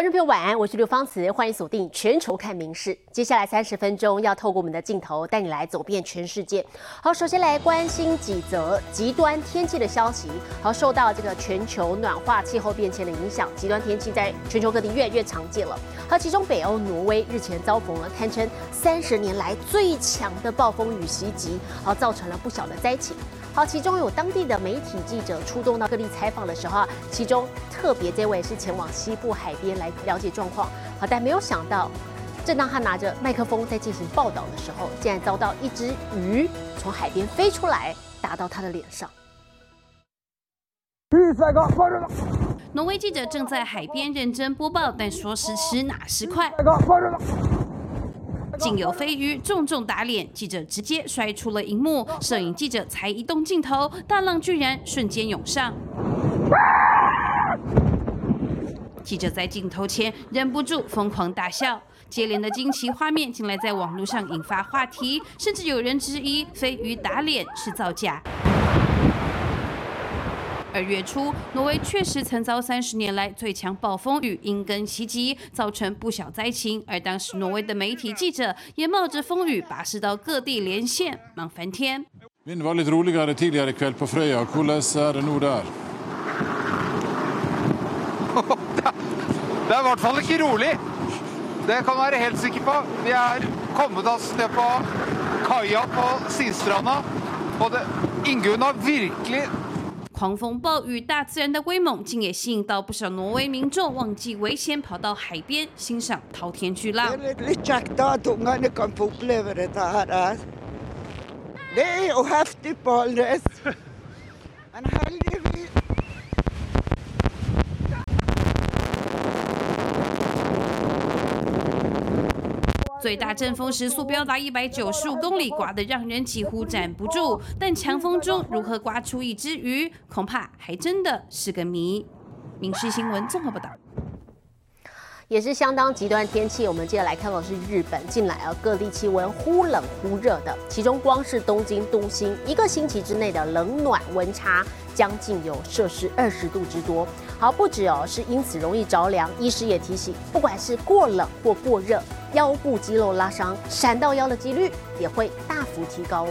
观众朋友晚安，我是刘芳慈，欢迎锁定全球看名事。接下来三十分钟要透过我们的镜头带你来走遍全世界。好，首先来关心几则极端天气的消息。好，受到这个全球暖化、气候变迁的影响，极端天气在全球各地越来越常见了。好，其中北欧挪威日前遭逢了堪称三十年来最强的暴风雨袭击，好，造成了不小的灾情。好，其中有当地的媒体记者出动到各地采访的时候啊，其中特别这位是前往西部海边来了解状况。好，但没有想到，正当他拿着麦克风在进行报道的时候，竟然遭到一只鱼从海边飞出来，打到他的脸上。挪威记者正在海边认真播报，但说时迟哪时快。竟有飞鱼重重打脸，记者直接摔出了荧幕。摄影记者才移动镜头，大浪居然瞬间涌上。记者在镜头前忍不住疯狂大笑，接连的惊奇画面竟然在网络上引发话题，甚至有人质疑飞鱼打脸是造假。二月初，挪威确实曾遭三十年来最强暴风雨阴根袭击，造成不小灾情。而当时挪威的媒体记者也冒着风雨跋涉到各地连线，忙翻天。Vinden var lite roligare tidligere ikväll på. Hvordan er det nå der? Det er i hvert fall ikke rolig. Det kan du være helt sikker på. Vi er kommet oss ned på kaia på Sildstranda. Og det, Ingunn har virkelig 狂风暴雨，大自然的威猛，竟也吸引到不少挪威民众忘记危险，跑到海边欣赏滔天巨浪。Det er litt kjekt da at ungene kan få oppleve dette her. Det er jo heftig på Aldres. Men heldigvis 最大阵风时速飙达一百九十五公里，刮得让人几乎站不住。但强风中如何刮出一只鱼，恐怕还真的是个谜。民事新闻综合报道。也是相当极端天气。我们接着来看到是日本，近来啊各地气温忽冷忽热的，其中光是东京都心一个星期之内的冷暖温差将近有摄氏二十度之多。好，不止哦，是因此容易着凉。医师也提醒，不管是过冷或过热，腰部肌肉拉伤、闪到腰的几率也会大幅提高哦。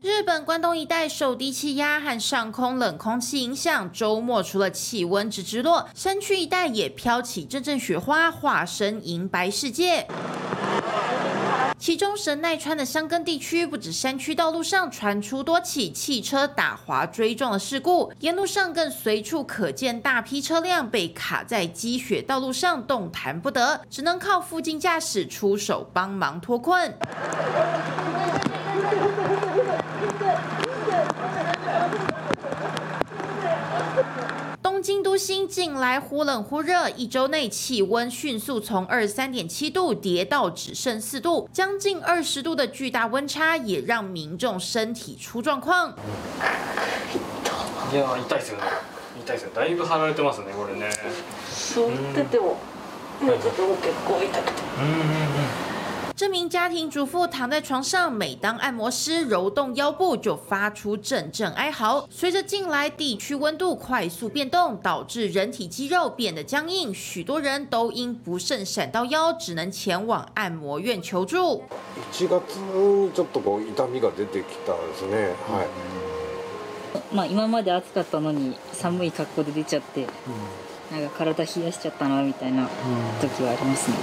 日本关东一带受低气压和上空冷空气影响，周末除了气温直直落，山区一带也飘起阵阵雪花，化身银白世界。其中神奈川的箱根地区，不止山区道路上传出多起汽车打滑追撞的事故，沿路上更随处可见大批车辆被卡在积雪道路上，动弹不得，只能靠附近驾驶出手帮忙脱困。东京都心近来忽冷忽热，一周内气温迅速從二十三点七度跌到只剩四度，将近二十度的巨大温差也让民众身体出状况。いや痛いですよね痛いですよだいぶ離れてますねこれね座ってても今ちょっと結構痛くて。うんうんうん 这名家庭主妇躺在床上，每当按摩师揉动腰部，就发出阵阵哀嚎。随着近来地区温度快速变动，导致人体肌肉变得僵硬，许多人都因不慎闪到腰，只能前往按摩院求助。 1月にちょっとこう痛みが出てきたんですね。はい。まあ今まで暑かったのに寒い格好で出ちゃって、なんか体冷やしちゃったなみたいな時はありますね。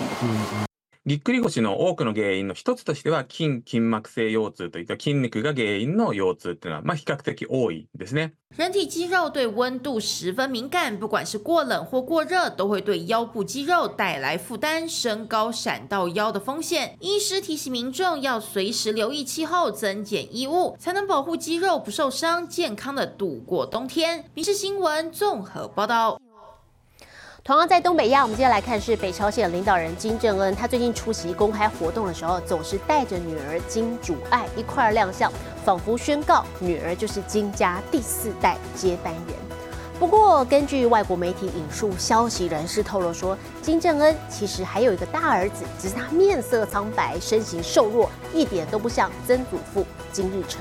ぎっくり腰の多くの原因の一つとしては筋筋膜性腰痛といった筋肉が原因の腰痛っていうのはまあ比較的多いですね。人体肌肉对温度十分敏感，不管是过冷或过热，都会对腰部肌肉带来负担，升高闪到腰的风险。医师提醒民众要随时留意气候，增减衣物，才能保护肌肉不受伤，健康的度过冬天。民事新闻综合报道。 同样在东北亚，我们接下来看是北朝鲜领导人金正恩，他最近出席公开活动的时候，总是带着女儿金主爱一块儿亮相，仿佛宣告女儿就是金家第四代接班人。不过，根据外国媒体引述消息人士透露说，金正恩其实还有一个大儿子，只是他面色苍白，身形瘦弱，一点都不像曾祖父金日成。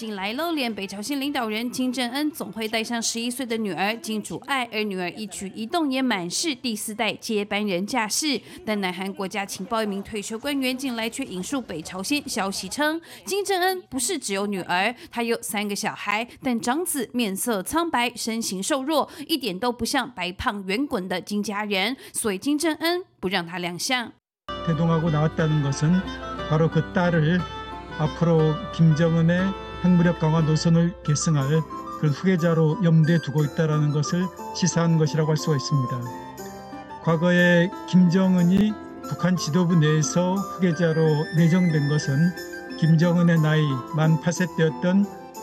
近来露脸，北朝鲜领导人金正恩总会带上十一岁的女儿金主爱，而女儿一举一动也满是第四代接班人架势。但南韩国家情报一名退休官员近来却引述北朝鲜消息称，金正恩不是只有女儿，他有三个小孩，但长子面色苍白，身形瘦弱，一点都不像白胖圆滚的金家人，所以金正恩不让他亮相。 대동하고 나왔다는 것은 바로 그 딸을 앞으로 김정은의 핵무력 강화 노선을 계승할 그런 후계자로 염두에 두고 있다는 것을 시사한 것이라고 할 수가 있습니다. 과거에 김정은이 북한 지도부 내에서 후계자로 내정된 것은 김정은의 나이 만 8세 때였던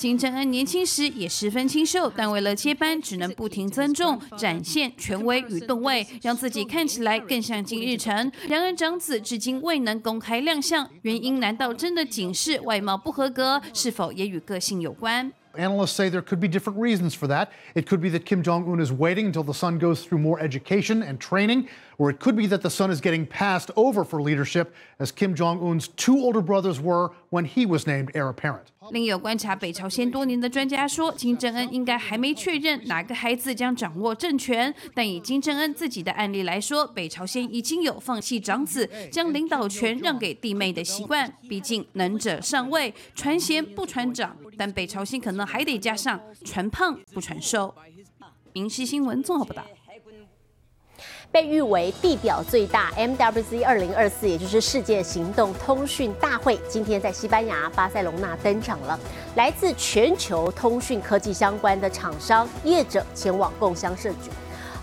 金正恩年轻时也十分清秀，但为了接班，只能不停增重，展现权威与动位，让自己看起来更像金日成。然而，长子至今未能公开亮相，原因难道真的仅是外貌不合格？是否也与个性有关？Analysts say there could be different reasons for that. It could be that Kim Jong un is waiting until the son goes through more education and training, or it could be that the son is getting passed over for leadership, as Kim Jong un's two older brothers were when he was named heir apparent. 另有观察北朝鲜多年的专家说，金正恩应该还没确认哪个孩子将掌握政权。但以金正恩自己的案例来说，北朝鲜已经有放弃长子，将领导权让给弟妹的习惯。毕竟能者上位，传贤不传长。但北朝鲜可能还得加上传胖不传瘦。民事新闻综合报道。被誉为地表最大 MWC 二零二四，也就是世界行动通讯大会，今天在西班牙巴塞隆纳登场了。来自全球通讯科技相关的厂商业者前往共襄盛举。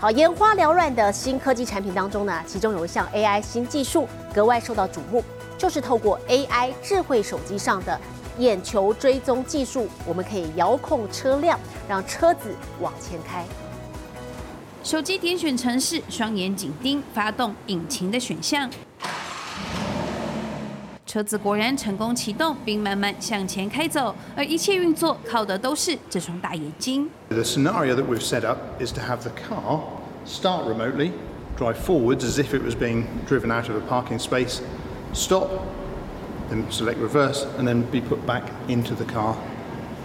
好，眼花缭乱的新科技产品当中呢，其中有一项 AI 新技术格外受到瞩目，就是透过 AI 智慧手机上的眼球追踪技术，我们可以遥控车辆，让车子往前开。手机点选城市，双眼紧盯发动引擎的选项，车子果然成功启动，并慢慢向前开走。而一切运作靠的都是这双大眼睛。The scenario that we've set up is to have the car start remotely, drive forwards as if it was being driven out of a parking space, stop, then select reverse, and then be put back into the car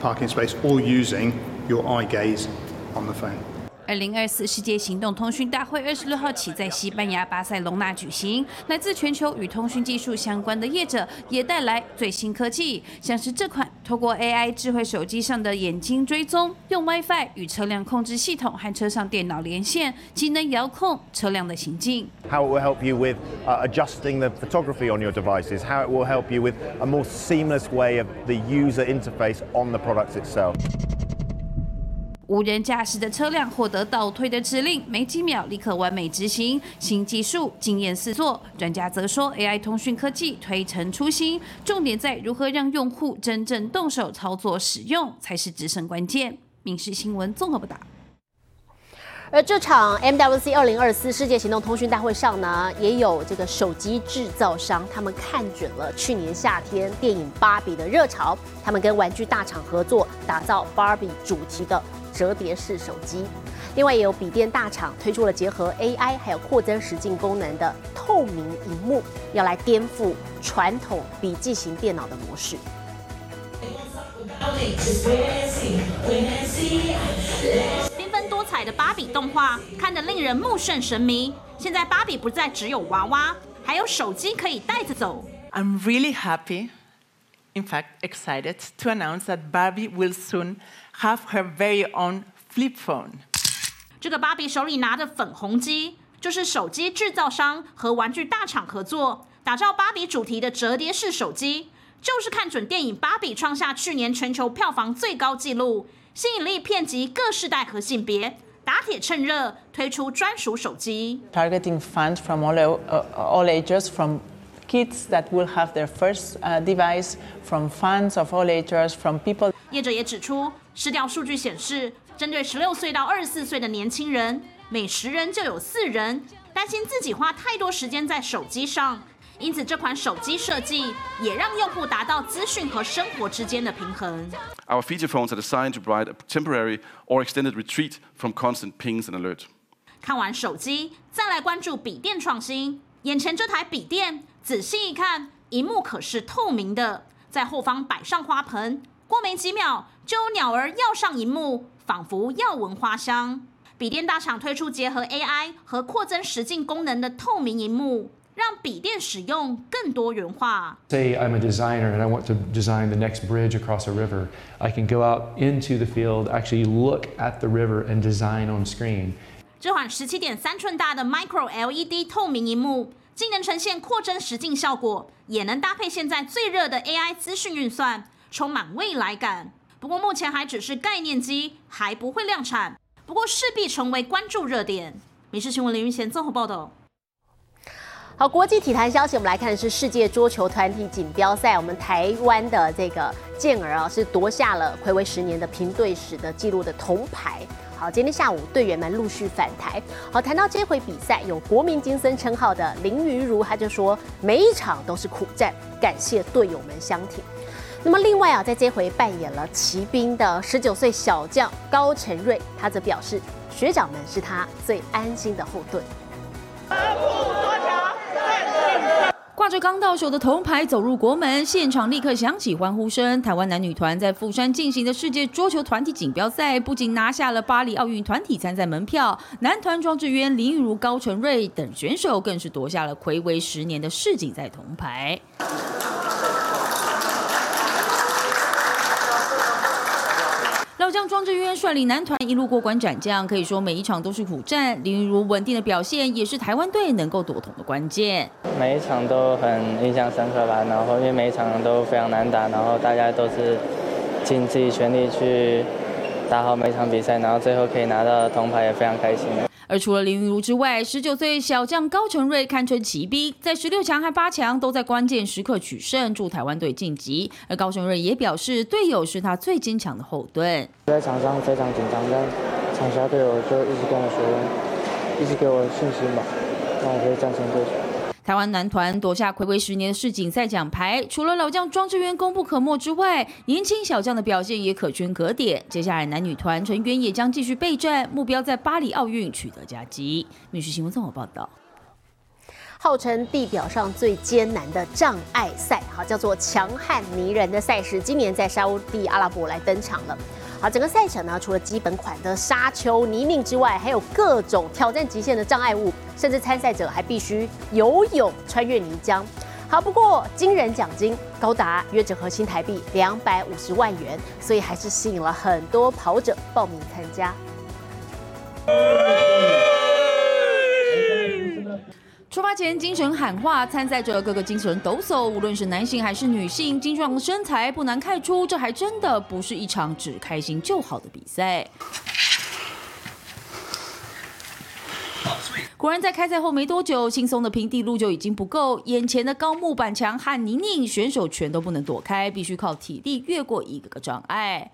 parking space, all using your eye gaze on the phone. 二零二四世界行动通讯大会二十六号起在西班牙巴塞隆纳举行，来自全球与通讯技术相关的业者也带来最新科技，像是这款透过 AI 智慧手机上的眼睛追踪，用 WiFi 与车辆控制系统和车上电脑连线，即能遥控车辆的行进。how it will help you with uh, adjusting the photography on your devices, how it will help you with a more seamless way of the user interface on the products itself. 无人驾驶的车辆获得倒退的指令，没几秒立刻完美执行。新技术惊艳四座，专家则说，AI 通讯科技推陈出新，重点在如何让用户真正动手操作使用，才是制胜关键。民事新闻综合报道。而这场 MWC 二零二四世界行动通讯大会上呢，也有这个手机制造商，他们看准了去年夏天电影《芭比》的热潮，他们跟玩具大厂合作，打造芭比主题的折叠式手机。另外，也有笔电大厂推出了结合 AI 还有扩增实境功能的透明荧幕，要来颠覆传统笔记型电脑的模式。缤纷多彩的芭比动画看得令人目眩神迷。现在芭比不再只有娃娃，还有手机可以带着走。I'm really happy, in fact, excited to announce that Barbie will soon have her very own flip phone. 这个芭比手里拿的粉红机，就是手机制造商和玩具大厂合作打造芭比主题的折叠式手机，就是看准电影《芭比》创下去年全球票房最高纪录，吸引力遍及各世代和性别，打铁趁热推出专属手机。Targeting fans from all, uh, all ages, from kids that will have their first uh, device, from fans of all ages, from people. 业者也指出，市调数据显示，针对十六岁到二十四岁的年轻人，每十人就有四人担心自己花太多时间在手机上。因此，这款手机设计也让用户达到资讯和生活之间的平衡。Our feature phones are designed to provide a temporary or extended retreat from constant pings and alerts. 看完手机，再来关注笔电创新。眼前这台笔电，仔细一看，荧幕可是透明的，在后方摆上花盆，过没几秒就有鸟儿要上荧幕，仿佛要闻花香。笔电大厂推出结合 AI 和扩增实境功能的透明荧幕。让笔电使用更多元化。Say I'm a designer and I want to design the next bridge across a river. I can go out into the field, actually look at the river and design on screen. 这款十七点三寸大的 Micro LED 透明荧幕，既能呈现扩增实境效果，也能搭配现在最热的 AI 资讯运算，充满未来感。不过目前还只是概念机，还不会量产。不过势必成为关注热点。民事新闻林云贤综合报道。好，国际体坛消息，我们来看的是世界桌球团体锦标赛。我们台湾的这个健儿啊，是夺下了暌违十年的平队史的纪录的铜牌。好，今天下午队员们陆续返台。好，谈到这回比赛，有国民金森称号的林云如，他就说每一场都是苦战，感谢队友们相挺。那么另外啊，在这回扮演了骑兵的十九岁小将高成瑞，他则表示学长们是他最安心的后盾。挂着刚到手的铜牌走入国门，现场立刻响起欢呼声。台湾男女团在富山进行的世界桌球团体锦标赛，不仅拿下了巴黎奥运团体参赛门票，男团庄智渊、林玉如、高成瑞等选手更是夺下了暌违十年的世锦赛铜牌。像庄智渊率领男团一路过关斩将，可以说每一场都是苦战。林云如稳定的表现，也是台湾队能够夺铜的关键。每一场都很印象深刻吧，然后因为每一场都非常难打，然后大家都是尽自己全力去打好每场比赛，然后最后可以拿到铜牌，也非常开心。而除了林云如之外，十九岁小将高承瑞堪称奇兵，在十六强和八强都在关键时刻取胜，助台湾队晋级。而高成瑞也表示，队友是他最坚强的后盾。在场上非常紧张，但场下队友就一直跟我说，一直给我信心吧，让我可以战胜对手。台湾男团夺下暌违十年的世锦赛奖牌，除了老将庄智渊功不可没之外，年轻小将的表现也可圈可点。接下来男女团成员也将继续备战，目标在巴黎奥运取得佳绩。民事新闻综合报道。号称地表上最艰难的障碍赛，好叫做强悍迷人的赛事，今年在沙地阿拉伯来登场了。好，整个赛程呢，除了基本款的沙丘、泥泞之外，还有各种挑战极限的障碍物，甚至参赛者还必须游泳穿越泥浆。好，不过惊人奖金高达约折合新台币两百五十万元，所以还是吸引了很多跑者报名参加。出发前精神喊话，参赛者个个精神抖擞，无论是男性还是女性，精壮的身材不难看出，这还真的不是一场只开心就好的比赛。果然，在开赛后没多久，轻松的平地路就已经不够，眼前的高木板墙和泥泞，选手全都不能躲开，必须靠体力越过一个个障碍。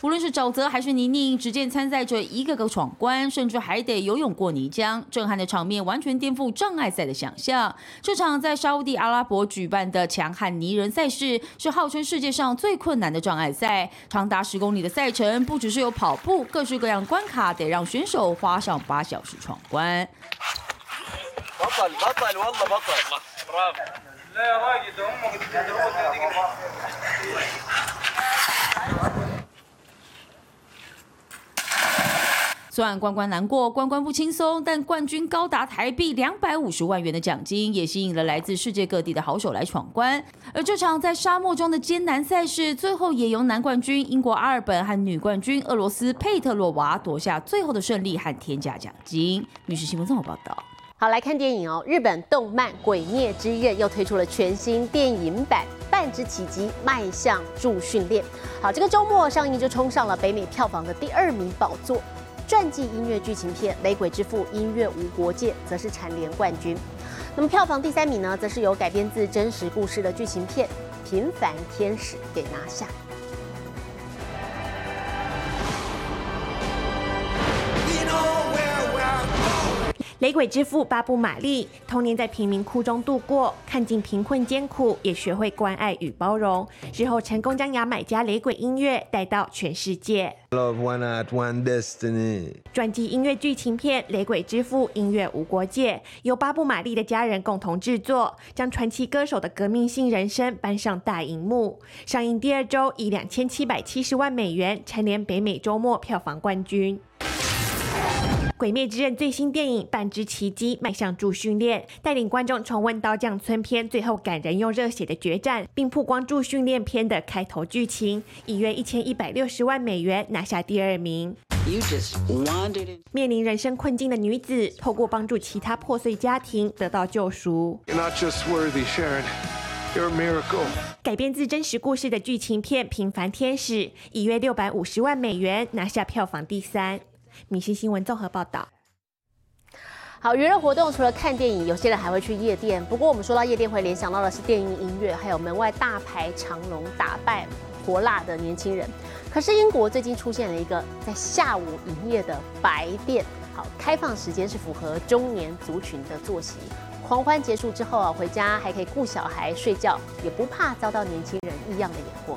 无论是沼泽还是泥泞，只见参赛者一个个闯关，甚至还得游泳过泥浆，震撼的场面完全颠覆障碍赛的想象。这场在沙地阿拉伯举办的强悍泥人赛事，是号称世界上最困难的障碍赛，长达十公里的赛程，不只是有跑步，各式各样关卡得让选手花上八小时闯关。虽然关关难过，关关不轻松，但冠军高达台币两百五十万元的奖金，也吸引了来自世界各地的好手来闯关。而这场在沙漠中的艰难赛事，最后也由男冠军英国阿尔本和女冠军俄罗斯佩特洛娃夺下最后的胜利和天价奖金。女士新闻综合报道。好，来看电影哦。日本动漫《鬼灭之刃》又推出了全新电影版《半之奇迹》，迈向助训练。好，这个周末上映就冲上了北美票房的第二名宝座。传记音乐剧情片《雷鬼之父》音乐无国界则是蝉联冠军。那么票房第三名呢，则是由改编自真实故事的剧情片《平凡天使》给拿下。雷鬼之父巴布玛丽童年在贫民窟中度过，看尽贫困艰苦，也学会关爱与包容。之后成功将牙买加雷鬼音乐带到全世界。Love one at one destiny。传记音乐剧情片《雷鬼之父》音乐无国界，由巴布玛丽的家人共同制作，将传奇歌手的革命性人生搬上大荧幕。上映第二周以两千七百七十万美元蝉联北美周末票房冠军。《鬼灭之刃》最新电影《半之奇迹》迈向助训练，带领观众重温《刀匠村篇》最后感人又热血的决战，并曝光助训练篇的开头剧情，以约一千一百六十万美元拿下第二名。面临人生困境的女子，透过帮助其他破碎家庭得到救赎。改编自真实故事的剧情片《平凡天使》，以约六百五十万美元拿下票房第三。米西新闻综合报道。好，娱乐活动除了看电影，有些人还会去夜店。不过我们说到夜店，会联想到的是电影音乐，还有门外大排长龙、打扮火辣的年轻人。可是英国最近出现了一个在下午营业的白店，好，开放时间是符合中年族群的作息。狂欢结束之后啊，回家还可以顾小孩、睡觉，也不怕遭到年轻人异样的眼光。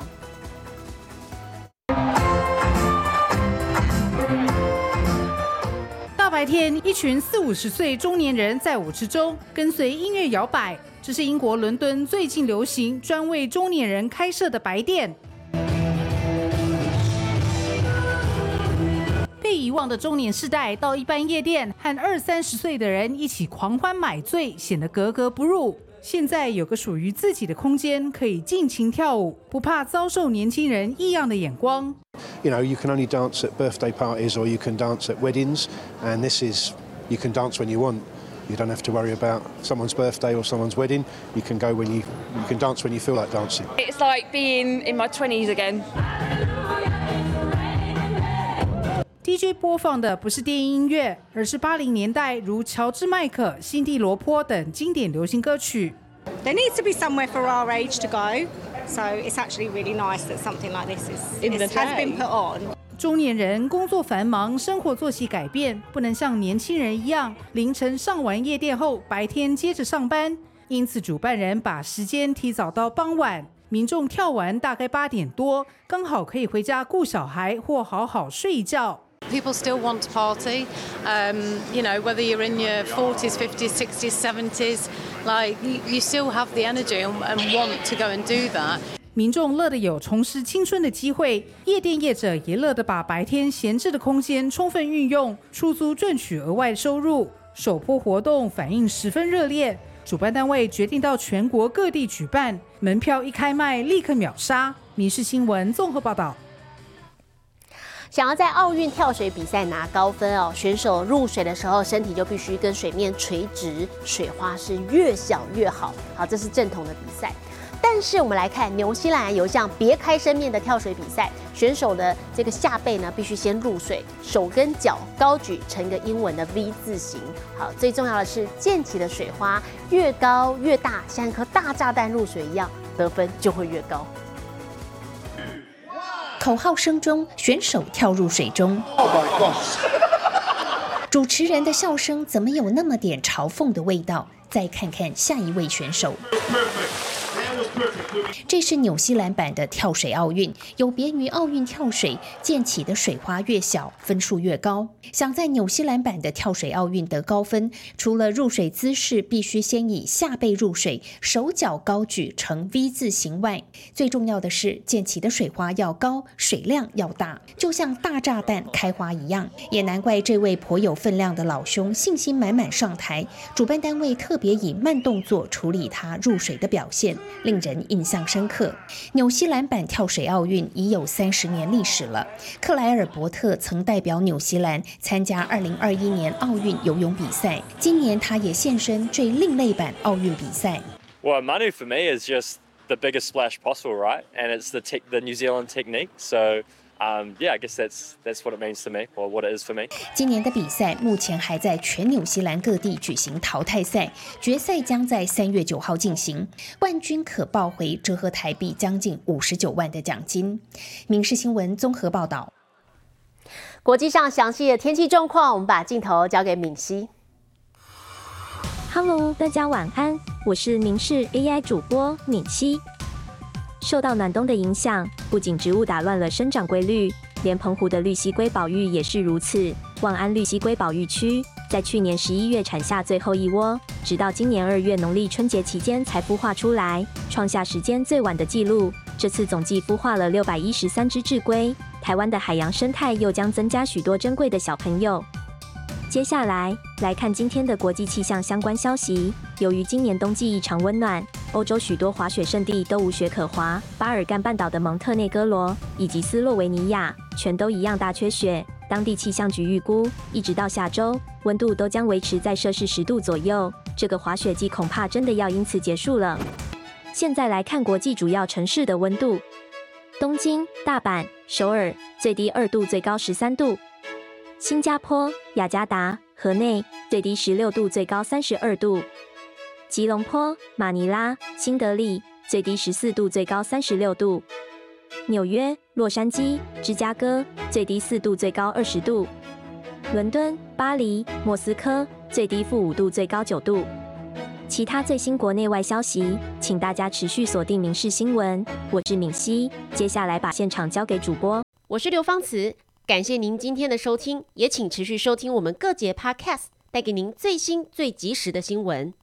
白天，一群四五十岁中年人在舞池中跟随音乐摇摆。这是英国伦敦最近流行、专为中年人开设的白店。被遗忘的中年世代到一般夜店，和二三十岁的人一起狂欢买醉，显得格格不入。现在有个属于自己的空间，可以尽情跳舞，不怕遭受年轻人异样的眼光。You know, you can only dance at birthday parties or you can dance at weddings, and this is you can dance when you want. You don't have to worry about someone's birthday or someone's wedding. You can go when you you can dance when you feel like dancing. It's like being in my twenties again. DJ 播放的不是电音乐，而是八零年代如乔治麦克、辛蒂罗坡等经典流行歌曲。There needs to be somewhere for our age to go, So it's actually really nice that something like this is has been put on. 中年人工作繁忙，生活作息改变，不能像年轻人一样凌晨上完夜店后，白天接着上班。因此，主办人把时间提早到傍晚，民众跳完大概八点多，刚好可以回家顾小孩或好好睡一觉。People still want to party, um, you know, whether you're in your 40s, 50s, 60s, 70s, like you, you still have the energy and, and want to go and do that. 民众乐得有重拾青春的机会，夜店业者也乐得把白天闲置的空间充分运用，出租赚取额外收入。首波活动反应十分热烈，主办单位决定到全国各地举办，门票一开卖立刻秒杀。民事新闻综合报道。想要在奥运跳水比赛拿高分哦，选手入水的时候身体就必须跟水面垂直，水花是越小越好。好，这是正统的比赛。但是我们来看，纽西兰有一项别开生面的跳水比赛，选手的这个下背呢必须先入水，手跟脚高举成一个英文的 V 字形。好，最重要的是溅起的水花越高越大，像一颗大炸弹入水一样，得分就会越高。口号声中，选手跳入水中。主持人的笑声怎么有那么点嘲讽的味道？再看看下一位选手。这是纽西兰版的跳水奥运，有别于奥运跳水，溅起的水花越小，分数越高。想在纽西兰版的跳水奥运得高分，除了入水姿势必须先以下背入水，手脚高举成 V 字形外，最重要的是溅起的水花要高，水量要大，就像大炸弹开花一样。也难怪这位颇有分量的老兄信心满满上台，主办单位特别以慢动作处理他入水的表现，令人。印印象深刻。纽西兰版跳水奥运已有三十年历史了。克莱尔伯特曾代表纽西兰参加二零二一年奥运游泳比赛，今年他也现身最另类版奥运比赛。Well, Manu for me is just the biggest splash possible, right? And it's the te- the New Zealand technique. So um, yeah, I guess that's that's what it means to me, or what it is for me. 今年的比赛目前还在全纽西兰各地举行淘汰赛，决赛将在三月九号进行，冠军可报回折合台币将近五十九万的奖金。民事新闻综合报道。国际上详细的天气状况，我们把镜头交给敏熙。Hello，大家晚安，我是民事 AI 主播敏熙。受到暖冬的影响，不仅植物打乱了生长规律，连澎湖的绿蜥龟保育也是如此。万安绿蜥龟保育区在去年十一月产下最后一窝，直到今年二月农历春节期间才孵化出来，创下时间最晚的纪录。这次总计孵化了六百一十三只稚龟，台湾的海洋生态又将增加许多珍贵的小朋友。接下来来看今天的国际气象相关消息。由于今年冬季异常温暖，欧洲许多滑雪胜地都无雪可滑。巴尔干半岛的蒙特内哥罗以及斯洛维尼亚全都一样大缺雪。当地气象局预估，一直到下周，温度都将维持在摄氏十度左右。这个滑雪季恐怕真的要因此结束了。现在来看国际主要城市的温度：东京、大阪、首尔，最低二度，最高十三度。新加坡、雅加达、河内最低十六度，最高三十二度；吉隆坡、马尼拉、新德里最低十四度，最高三十六度；纽约、洛杉矶、芝加哥最低四度，最高二十度；伦敦、巴黎、莫斯科最低负五度，最高九度。其他最新国内外消息，请大家持续锁定《民事新闻》。我是敏熙，接下来把现场交给主播，我是刘芳慈。感谢您今天的收听，也请持续收听我们各节 Podcast，带给您最新最及时的新闻。